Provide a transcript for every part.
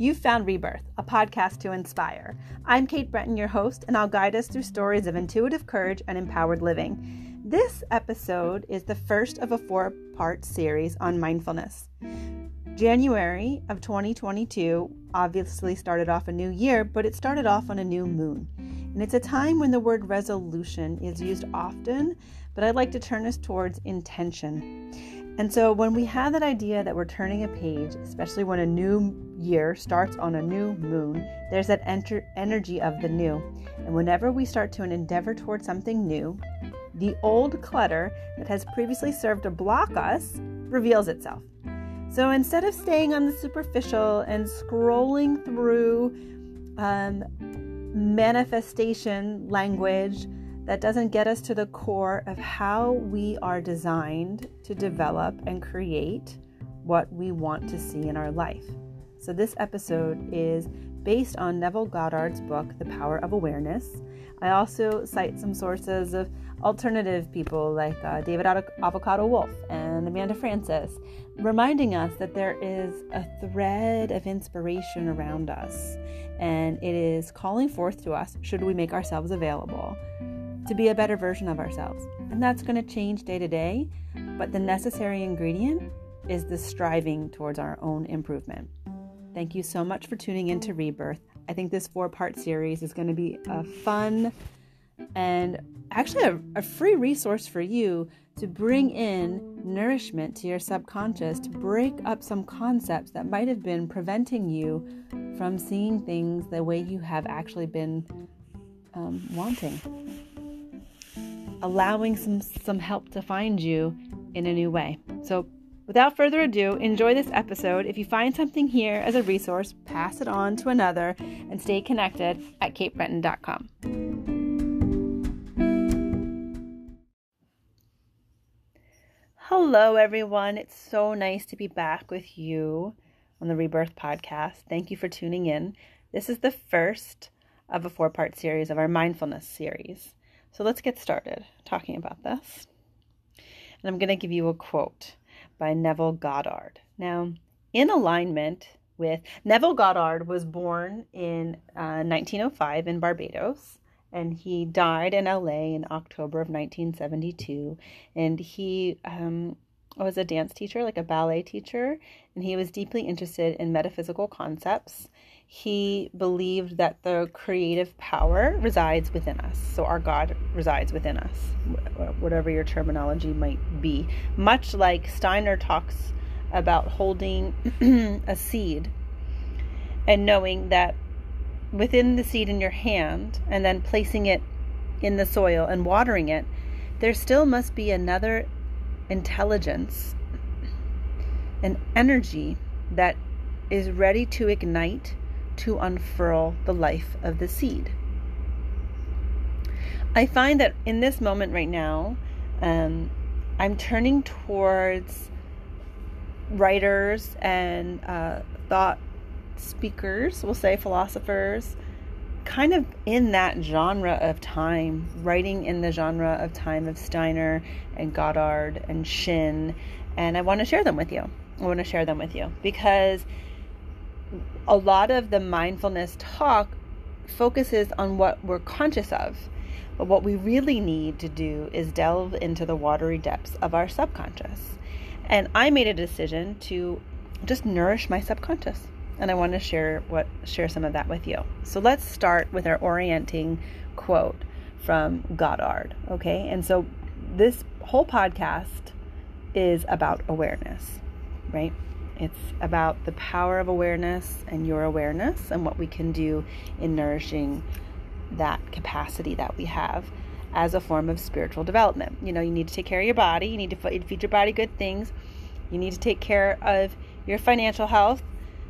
You've found Rebirth, a podcast to inspire. I'm Kate Breton, your host, and I'll guide us through stories of intuitive courage and empowered living. This episode is the first of a four part series on mindfulness. January of 2022 obviously started off a new year, but it started off on a new moon. And it's a time when the word resolution is used often, but I'd like to turn us towards intention. And so when we have that idea that we're turning a page, especially when a new year starts on a new moon, there's that enter- energy of the new. And whenever we start to an endeavor towards something new, the old clutter that has previously served to block us reveals itself. So instead of staying on the superficial and scrolling through um, manifestation language that doesn't get us to the core of how we are designed to develop and create what we want to see in our life. So, this episode is based on Neville Goddard's book, The Power of Awareness. I also cite some sources of alternative people like uh, David Avocado Wolfe and Amanda Frances, reminding us that there is a thread of inspiration around us, and it is calling forth to us should we make ourselves available to be a better version of ourselves. And that's going to change day to day, but the necessary ingredient is the striving towards our own improvement. Thank you so much for tuning in to Rebirth. I think this four part series is going to be a fun and actually a, a, free resource for you to bring in nourishment to your subconscious, to break up some concepts that might have been preventing you from seeing things the way you have actually been um, wanting allowing some some help to find you in a new way. So, without further ado, enjoy this episode. If you find something here as a resource, pass it on to another and stay connected at katebreton.com. Hello, everyone. It's so nice to be back with you on the Rebirth podcast. Thank you for tuning in. This is the first of a four part series of our mindfulness series. So let's get started talking about this. And I'm going to give you a quote by Neville Goddard. Now, in alignment with Neville Goddard was born in uh, 1905 in Barbados and he died in LA in October of 1972 and he um, was a dance teacher like a ballet teacher and he was deeply interested in metaphysical concepts he believed that the creative power resides within us. So our God resides within us, whatever your terminology might be. Much like Steiner talks about holding a seed and knowing that within the seed in your hand and then placing it in the soil and watering it, there still must be another intelligence, an energy that is ready to ignite to unfurl the life of the seed. I find that in this moment right now, um, I'm turning towards writers and uh, thought speakers, we'll say philosophers, kind of in that genre of time, writing in the genre of time of Steiner and Goddard and Shinn. And I want to share them with you. I want to share them with you because a lot of the mindfulness talk focuses on what we're conscious of. But what we really need to do is delve into the watery depths of our subconscious. And I made a decision to just nourish my subconscious. And I want to share what share some of that with you. So let's start with our orienting quote from Goddard, okay? And so this whole podcast is about awareness, right? It's about the power of awareness and your awareness and what we can do in nourishing that capacity that we have as a form of spiritual development. You know, you need to take care of your body, you need to feed your body good things, you need to take care of your financial health,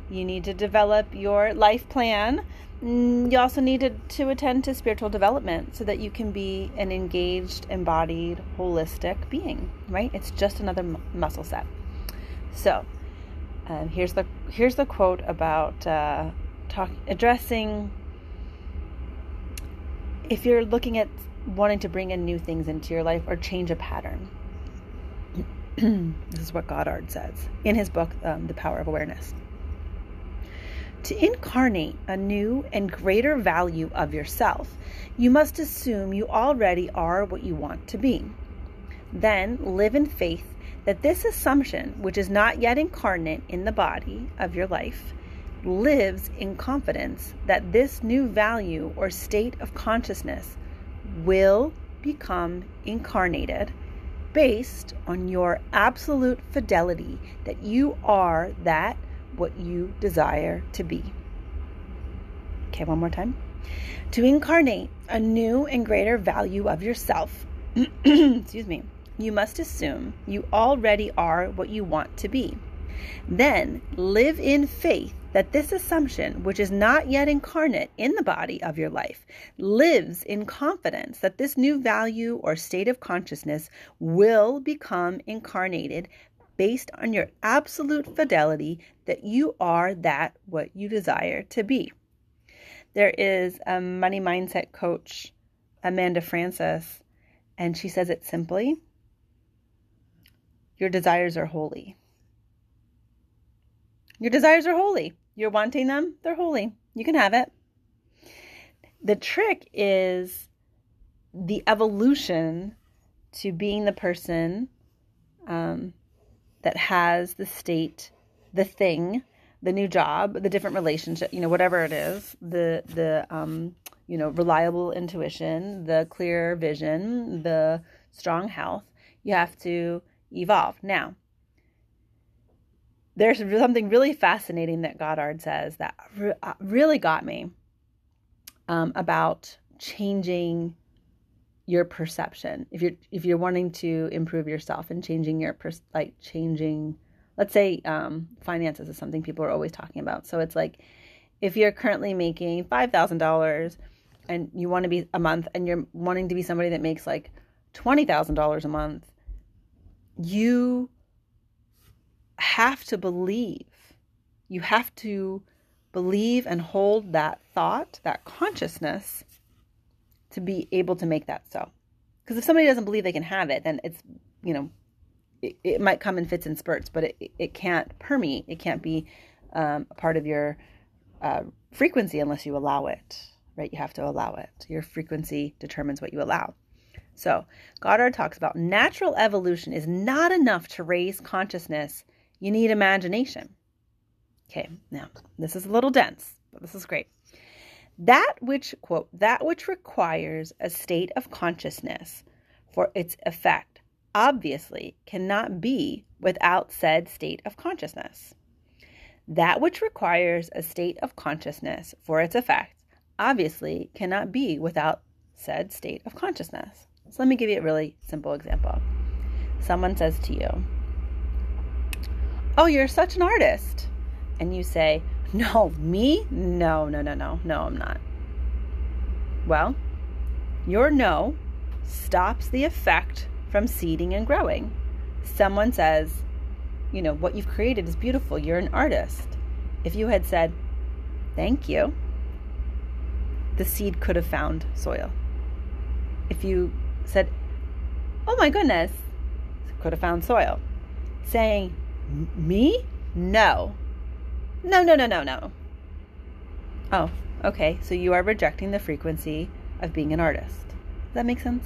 you need to develop your life plan. Mm, you also need to, to attend to spiritual development so that you can be an engaged, embodied, holistic being, right? It's just another muscle set. So, and here's the here's the quote about uh, talk addressing if you're looking at wanting to bring in new things into your life or change a pattern. this is what Goddard says in his book, um, The Power of Awareness. To incarnate a new and greater value of yourself, you must assume you already are what you want to be. Then live in faith that this assumption, which is not yet incarnate in the body of your life, lives in confidence that this new value or state of consciousness will become incarnated based on your absolute fidelity that you are that what you desire to be. Okay, one more time. To incarnate a new and greater value of yourself, excuse me, you must assume you already are what you want to be. Then live in faith that this assumption, which is not yet incarnate in the body of your life, lives in confidence that this new value or state of consciousness will become incarnated based on your absolute fidelity that you are that what you desire to be. There is a money mindset coach, Amanda Frances, and she says it simply Your desires are holy. Your desires are holy. You're wanting them, they're holy. You can have it. The trick is the evolution to being the person um, that has the state, the thing, the new job, the different relationship, you know, whatever it is, the the um, you know, reliable intuition, the clear vision, the strong health, you have to evolve. Now, there's something really fascinating that Goddard says that uh, really got me um, about changing your perception. If you're if you're wanting to improve yourself and changing your like changing, let's say um, finances is something people are always talking about. So it's like if you're currently making five thousand dollars and you want to be a month and you're wanting to be somebody that makes like twenty thousand dollars a month, you have to believe. You have to believe and hold that thought, that consciousness, to be able to make that so. Because if somebody doesn't believe they can have it, then it's, you know, it, it might come in fits and spurts, but it, it can't permeate. It can't be um, a part of your uh, frequency unless you allow it, right? You have to allow it. Your frequency determines what you allow. So, Goddard talks about natural evolution is not enough to raise consciousness you need imagination. Okay, now this is a little dense, but this is great. That which, quote, that which requires a state of consciousness for its effect obviously cannot be without said state of consciousness. That which requires a state of consciousness for its effect obviously cannot be without said state of consciousness. So let me give you a really simple example. Someone says to you, Oh, you're such an artist. And you say, No, me? No, no, no, no, no, I'm not. Well, your no stops the effect from seeding and growing. Someone says, You know, what you've created is beautiful. You're an artist. If you had said, Thank you, the seed could have found soil. If you said, Oh my goodness, could have found soil. Saying, me? No. No, no, no, no, no. Oh, okay. So you are rejecting the frequency of being an artist. Does that make sense?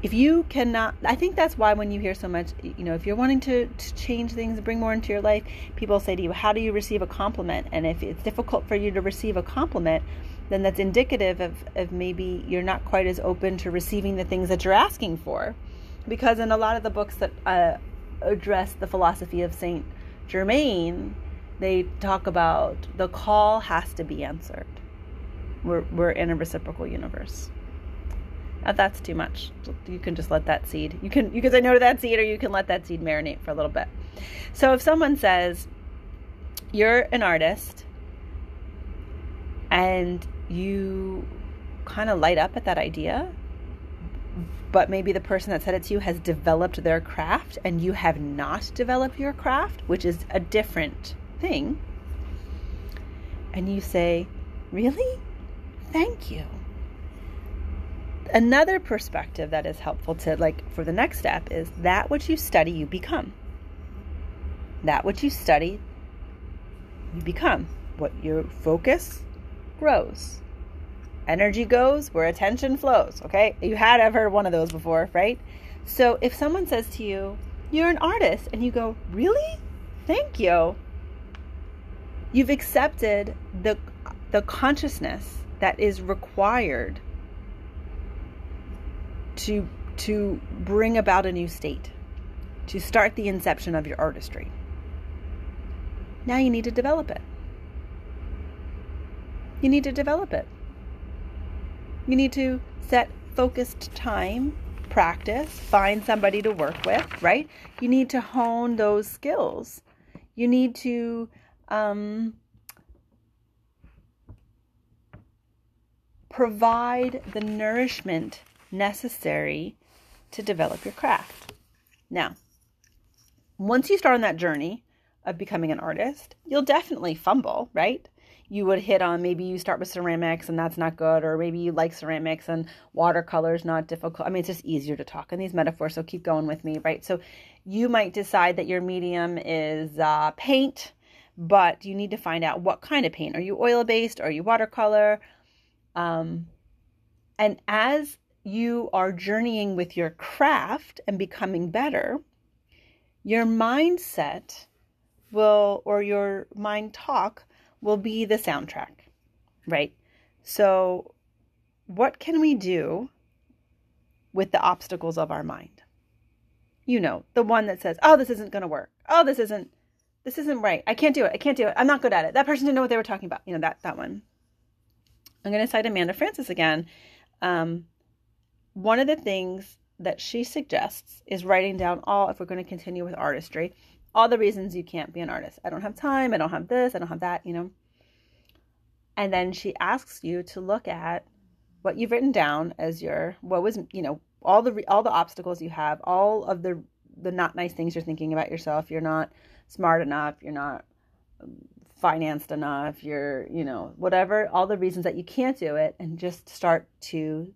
If you cannot, I think that's why when you hear so much, you know, if you're wanting to, to change things, bring more into your life, people say to you, How do you receive a compliment? And if it's difficult for you to receive a compliment, then that's indicative of, of maybe you're not quite as open to receiving the things that you're asking for. Because in a lot of the books that uh, address the philosophy of Saint Germain, they talk about the call has to be answered. We're we're in a reciprocal universe. Now that's too much. You can just let that seed. You can you can say no to that seed, or you can let that seed marinate for a little bit. So if someone says you're an artist and you kind of light up at that idea but maybe the person that said it to you has developed their craft and you have not developed your craft, which is a different thing. And you say, Really? Thank you. Another perspective that is helpful to, like, for the next step is that which you study, you become. That which you study, you become. What you focus grows. Energy goes where attention flows. Okay? You had ever one of those before, right? So if someone says to you, You're an artist, and you go, Really? Thank you. You've accepted the, the consciousness that is required to, to bring about a new state, to start the inception of your artistry. Now you need to develop it. You need to develop it. You need to set focused time, practice, find somebody to work with, right? You need to hone those skills. You need to um, provide the nourishment necessary to develop your craft. Now, once you start on that journey of becoming an artist, you'll definitely fumble, right? You would hit on maybe you start with ceramics and that's not good, or maybe you like ceramics and watercolor is not difficult. I mean, it's just easier to talk in these metaphors, so keep going with me, right? So you might decide that your medium is uh, paint, but you need to find out what kind of paint. Are you oil based? Are you watercolor? Um, and as you are journeying with your craft and becoming better, your mindset will, or your mind talk will be the soundtrack, right? So, what can we do with the obstacles of our mind? You know, the one that says, "Oh, this isn't going to work. Oh, this isn't this isn't right. I can't do it. I can't do it. I'm not good at it. That person didn't know what they were talking about." You know, that that one. I'm going to cite Amanda Frances again. Um, one of the things that she suggests is writing down all if we're going to continue with artistry all the reasons you can't be an artist. I don't have time, I don't have this, I don't have that, you know. And then she asks you to look at what you've written down as your what was, you know, all the all the obstacles you have, all of the the not nice things you're thinking about yourself. You're not smart enough, you're not um, financed enough, you're, you know, whatever, all the reasons that you can't do it and just start to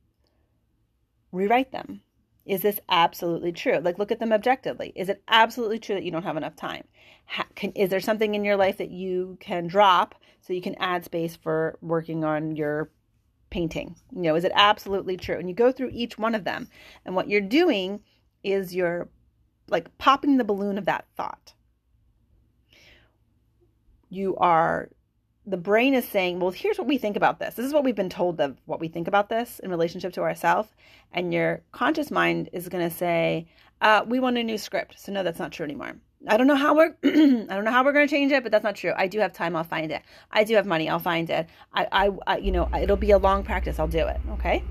rewrite them is this absolutely true? Like, look at them objectively. Is it absolutely true that you don't have enough time? can, is there something in your life that you can drop so you can add space for working on your painting? You know, is it absolutely true? And you go through each one of them. And what you're doing is you're like popping the balloon of that thought. You are the brain is saying, well, here's what we think about this. This is what we've been told of what we think about this in relationship to ourselves. And your conscious mind is going to say, uh, we want a new script. So no, that's not true anymore. I don't know how we're I don't know how we're going to change it, but that's not true. I do have time. I'll find it. I do have money. I'll find it. I, I, I you know, it'll be a long practice. I'll do it. Okay.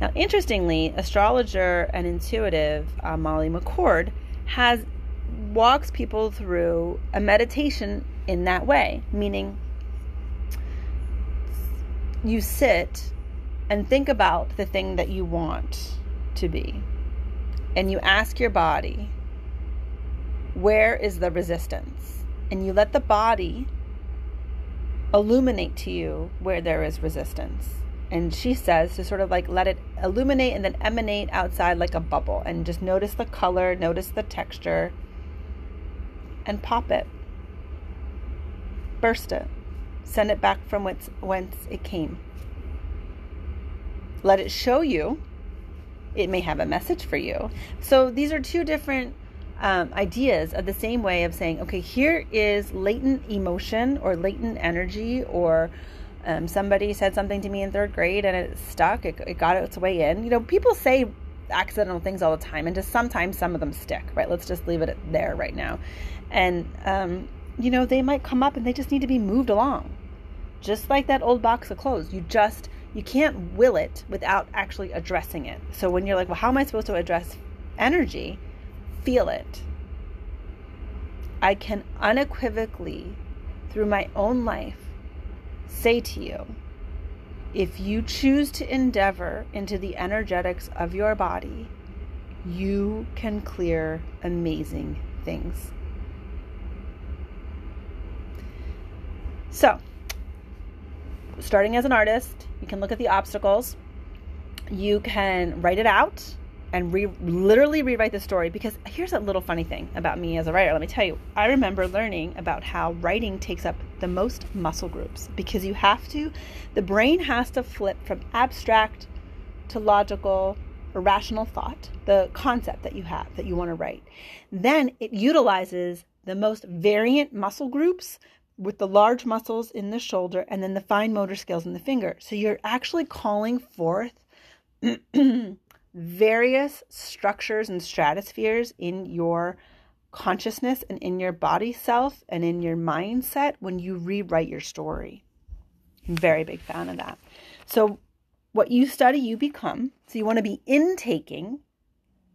Now, interestingly, astrologer and intuitive uh, Molly McCord has walks people through a meditation in that way, meaning you sit and think about the thing that you want to be. And you ask your body, where is the resistance? And you let the body illuminate to you where there is resistance. And she says to sort of like let it illuminate and then emanate outside like a bubble and just notice the color, notice the texture, and pop it. Burst it. Send it back from whence, whence it came. Let it show you. It may have a message for you. So these are two different um, ideas of the same way of saying, okay, here is latent emotion or latent energy, or um, somebody said something to me in third grade and it stuck, it, it got its way in. You know, people say accidental things all the time, and just sometimes some of them stick, right? Let's just leave it there right now. And, um, you know, they might come up and they just need to be moved along. Just like that old box of clothes. You just, you can't will it without actually addressing it. So when you're like, well, how am I supposed to address energy? Feel it. I can unequivocally, through my own life, say to you, if you choose to endeavor into the energetics of your body, you can clear amazing things. So, starting as an artist, you can look at the obstacles, you can write it out, and re- literally rewrite the story because here's a little funny thing about me as a writer. Let me tell you i remember learning about how writing takes up the most muscle groups because you have to the brain has to flip from abstract to logical or rational thought the concept that you have that you want to write. Then it utilizes the most variant muscle groups with the large muscles in the shoulder and then the fine motor skills in the finger so you're actually calling forth various structures and stratospheres in your consciousness and in your body self and in your mindset when you rewrite your story. I'm very big fan of that. So, what you study, you become. So, you want to be intaking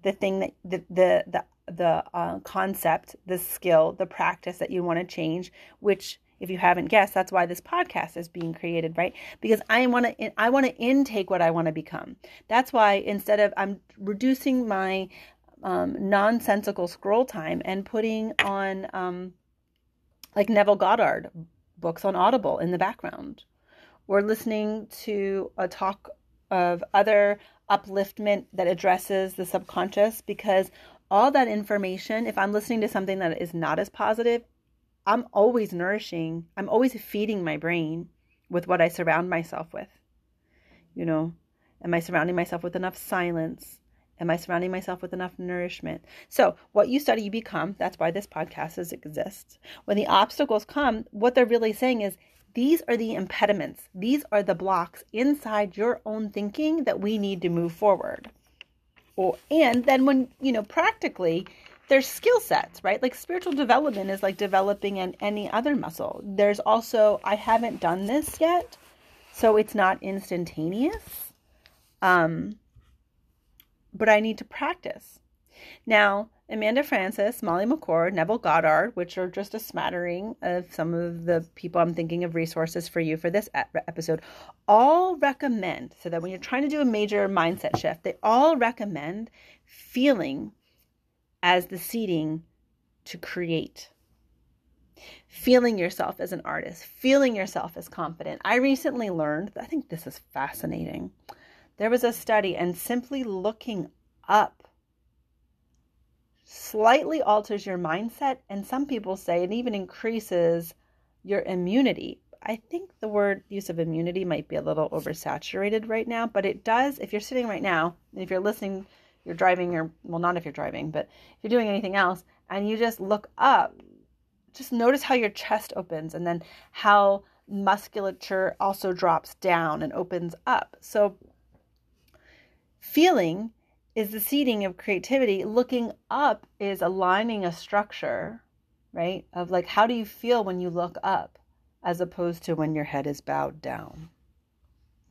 the thing that the the the, the uh, concept, the skill, the practice that you want to change, which if you haven't guessed, that's why this podcast is being created, right? Because I want to I want to intake what I want to become. That's why instead of I'm reducing my um, nonsensical scroll time and putting on um, like Neville Goddard books on Audible in the background, or listening to a talk of other upliftment that addresses the subconscious because all that information, if I'm listening to something that is not as positive, I'm always nourishing, I'm always feeding my brain with what I surround myself with. You know, am I surrounding myself with enough silence? Am I surrounding myself with enough nourishment? So, what you study, you become. That's why this podcast is, exists. When the obstacles come, what they're really saying is these are the impediments, these are the blocks inside your own thinking that we need to move forward. Or, and then, when, you know, practically, there's skill sets, right? Like spiritual development is like developing an, any other muscle. There's also, I haven't done this yet, so it's not instantaneous. Um, but I need to practice. Now, Amanda Frances, Molly McCord, Neville Goddard, which are just a smattering of some of the people I'm thinking of resources for you for this episode, all recommend so that when you're trying to do a major mindset shift, they all recommend feeling as the seeding to create. Feeling yourself as an artist, feeling yourself as confident. I recently learned, I think this is fascinating. There was a study, and simply looking up slightly alters your mindset, and some people say it even increases your immunity. I think the word use of immunity might be a little oversaturated right now, but it does. If you're sitting right now, if you're listening you're driving or well not if you're driving but if you're doing anything else and you just look up just notice how your chest opens and then how musculature also drops down and opens up so feeling is the seeding of creativity looking up is aligning a structure right of like how do you feel when you look up as opposed to when your head is bowed down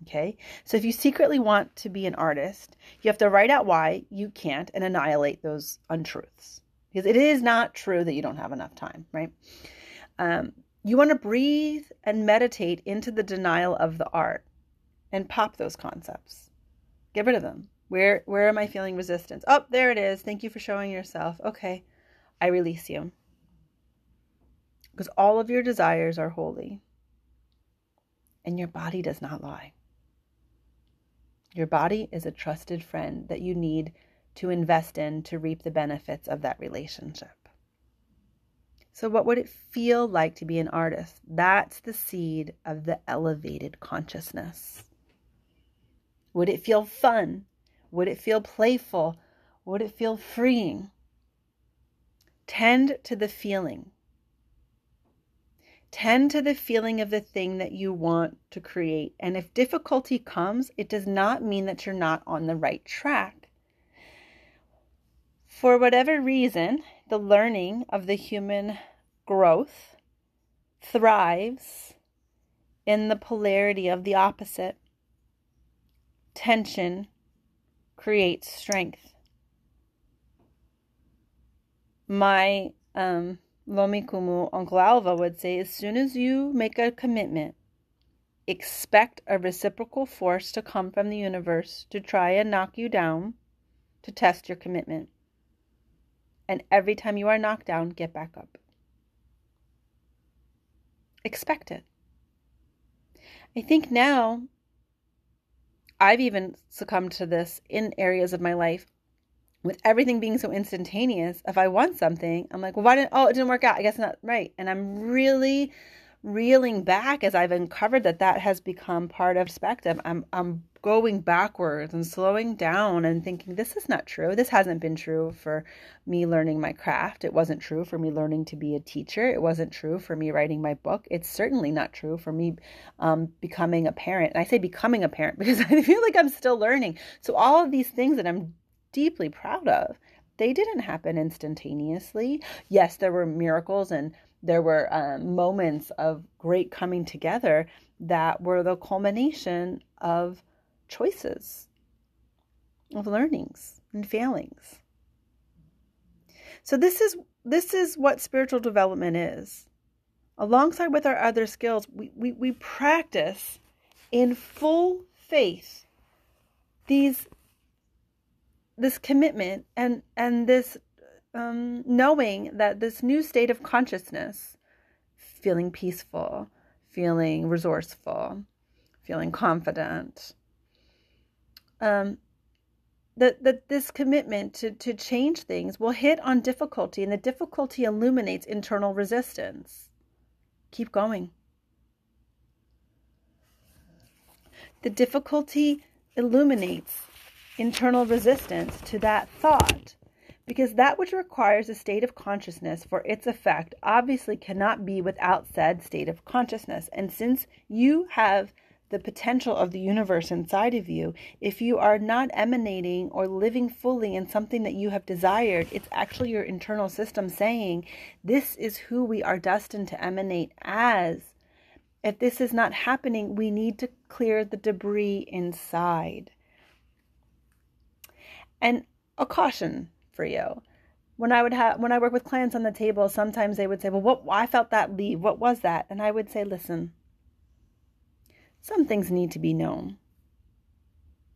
Okay, so if you secretly want to be an artist, you have to write out why you can't and annihilate those untruths because it is not true that you don't have enough time, right? Um, you want to breathe and meditate into the denial of the art and pop those concepts. Get rid of them. Where where am I feeling resistance? Oh, there it is. Thank you for showing yourself. Okay, I release you. Because all of your desires are holy and your body does not lie. Your body is a trusted friend that you need to invest in to reap the benefits of that relationship. So, what would it feel like to be an artist? That's the seed of the elevated consciousness. Would it feel fun? Would it feel playful? Would it feel freeing? Tend to the feeling. Tend to the feeling of the thing that you want to create. And if difficulty comes, it does not mean that you're not on the right track. For whatever reason, the learning of the human growth thrives in the polarity of the opposite. Tension creates strength. My um, Lomikumu, Uncle Alva would say, as soon as you make a commitment, expect a reciprocal force to come from the universe to try and knock you down to test your commitment. And every time you are knocked down, get back up. Expect it. I think now I've even succumbed to this in areas of my life with everything being so instantaneous, if I want something, I'm like, well, why didn't, oh, it didn't work out. I guess not right. And I'm really reeling back as I've uncovered that that has become part of perspective. I'm, I'm going backwards and slowing down and thinking, this is not true. This hasn't been true for me learning my craft. It wasn't true for me learning to be a teacher. It wasn't true for me writing my book. It's certainly not true for me um, becoming a parent. And I say becoming a parent because I feel like I'm still learning. So, all of these things that I'm deeply proud of, they didn't happen instantaneously. Yes, there were miracles and there were um, moments of great coming together that were the culmination of choices, of learnings and failings. So this is this is what spiritual development is. Alongside with our other skills, we, we, we practice in full faith these this commitment and and this um, knowing that this new state of consciousness, feeling peaceful, feeling resourceful, feeling confident, um, that, that this commitment to, to change things will hit on difficulty, and the difficulty illuminates internal resistance. Keep going. The difficulty illuminates internal resistance to that thought because that which requires a state of consciousness for its effect obviously cannot be without said state of consciousness. And since you have the potential of the universe inside of you, if you are not emanating or living fully in something that you have desired, it's actually your internal system saying, This is who we are destined to emanate as. If this is not happening, we need to clear the debris inside. And a caution for you. When I would have when I work with clients on the table, sometimes they would say, "Well, what I felt that leave. What was that?" And I would say, "Listen, some things need to be known.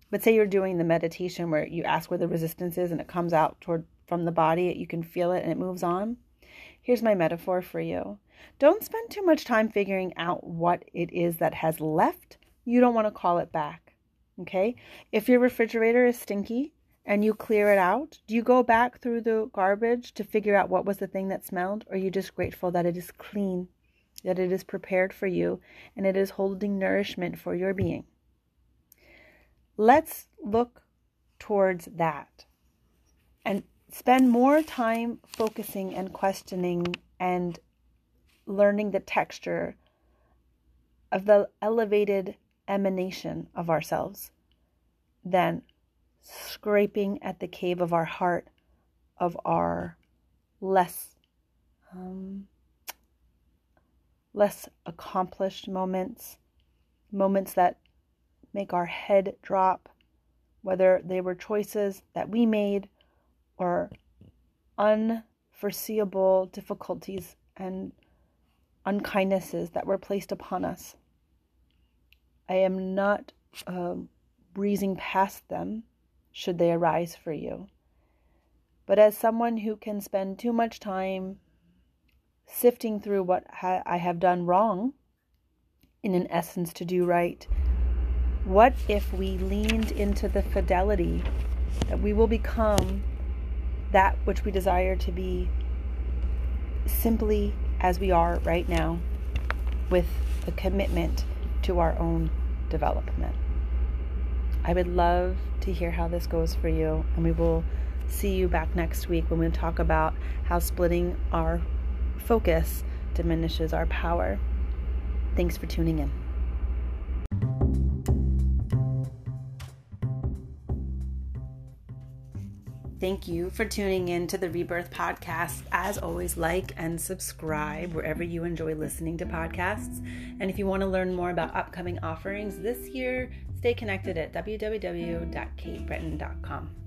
But say you're doing the meditation where you ask where the resistance is and it comes out toward from the body, you can feel it and it moves on. Here's my metaphor for you. Don't spend too much time figuring out what it is that has left. You don't want to call it back. Okay? If your refrigerator is stinky and you clear it out, do you go back through the garbage to figure out what was the thing that smelled? Or are you just grateful that it is clean that it is prepared for you and it is holding nourishment for your being. Let's look towards that and spend more time focusing and questioning and learning the texture of the elevated emanation of ourselves than scraping at the cave of our heart of our less um, less accomplished moments, moments that make our head drop, whether they were choices that we made or unforeseeable difficulties and unkindnesses that were placed upon us. I am not uh, breezing past them should they arise for you. But as someone who can spend too much time sifting through what ha- I have done wrong, in an essence, to do right. What if we leaned into the fidelity that we will become that which we desire to be simply as we are right now with a commitment to our own development? I would love to hear how this goes for you, and we will see you back next week when we talk about how splitting our focus diminishes our power. Thanks for tuning in. Thank you for tuning in to the Rebirth Podcast. As always, like and subscribe wherever you enjoy listening to podcasts. And if you want to learn more about upcoming offerings this year, stay connected at www.katebretton.com.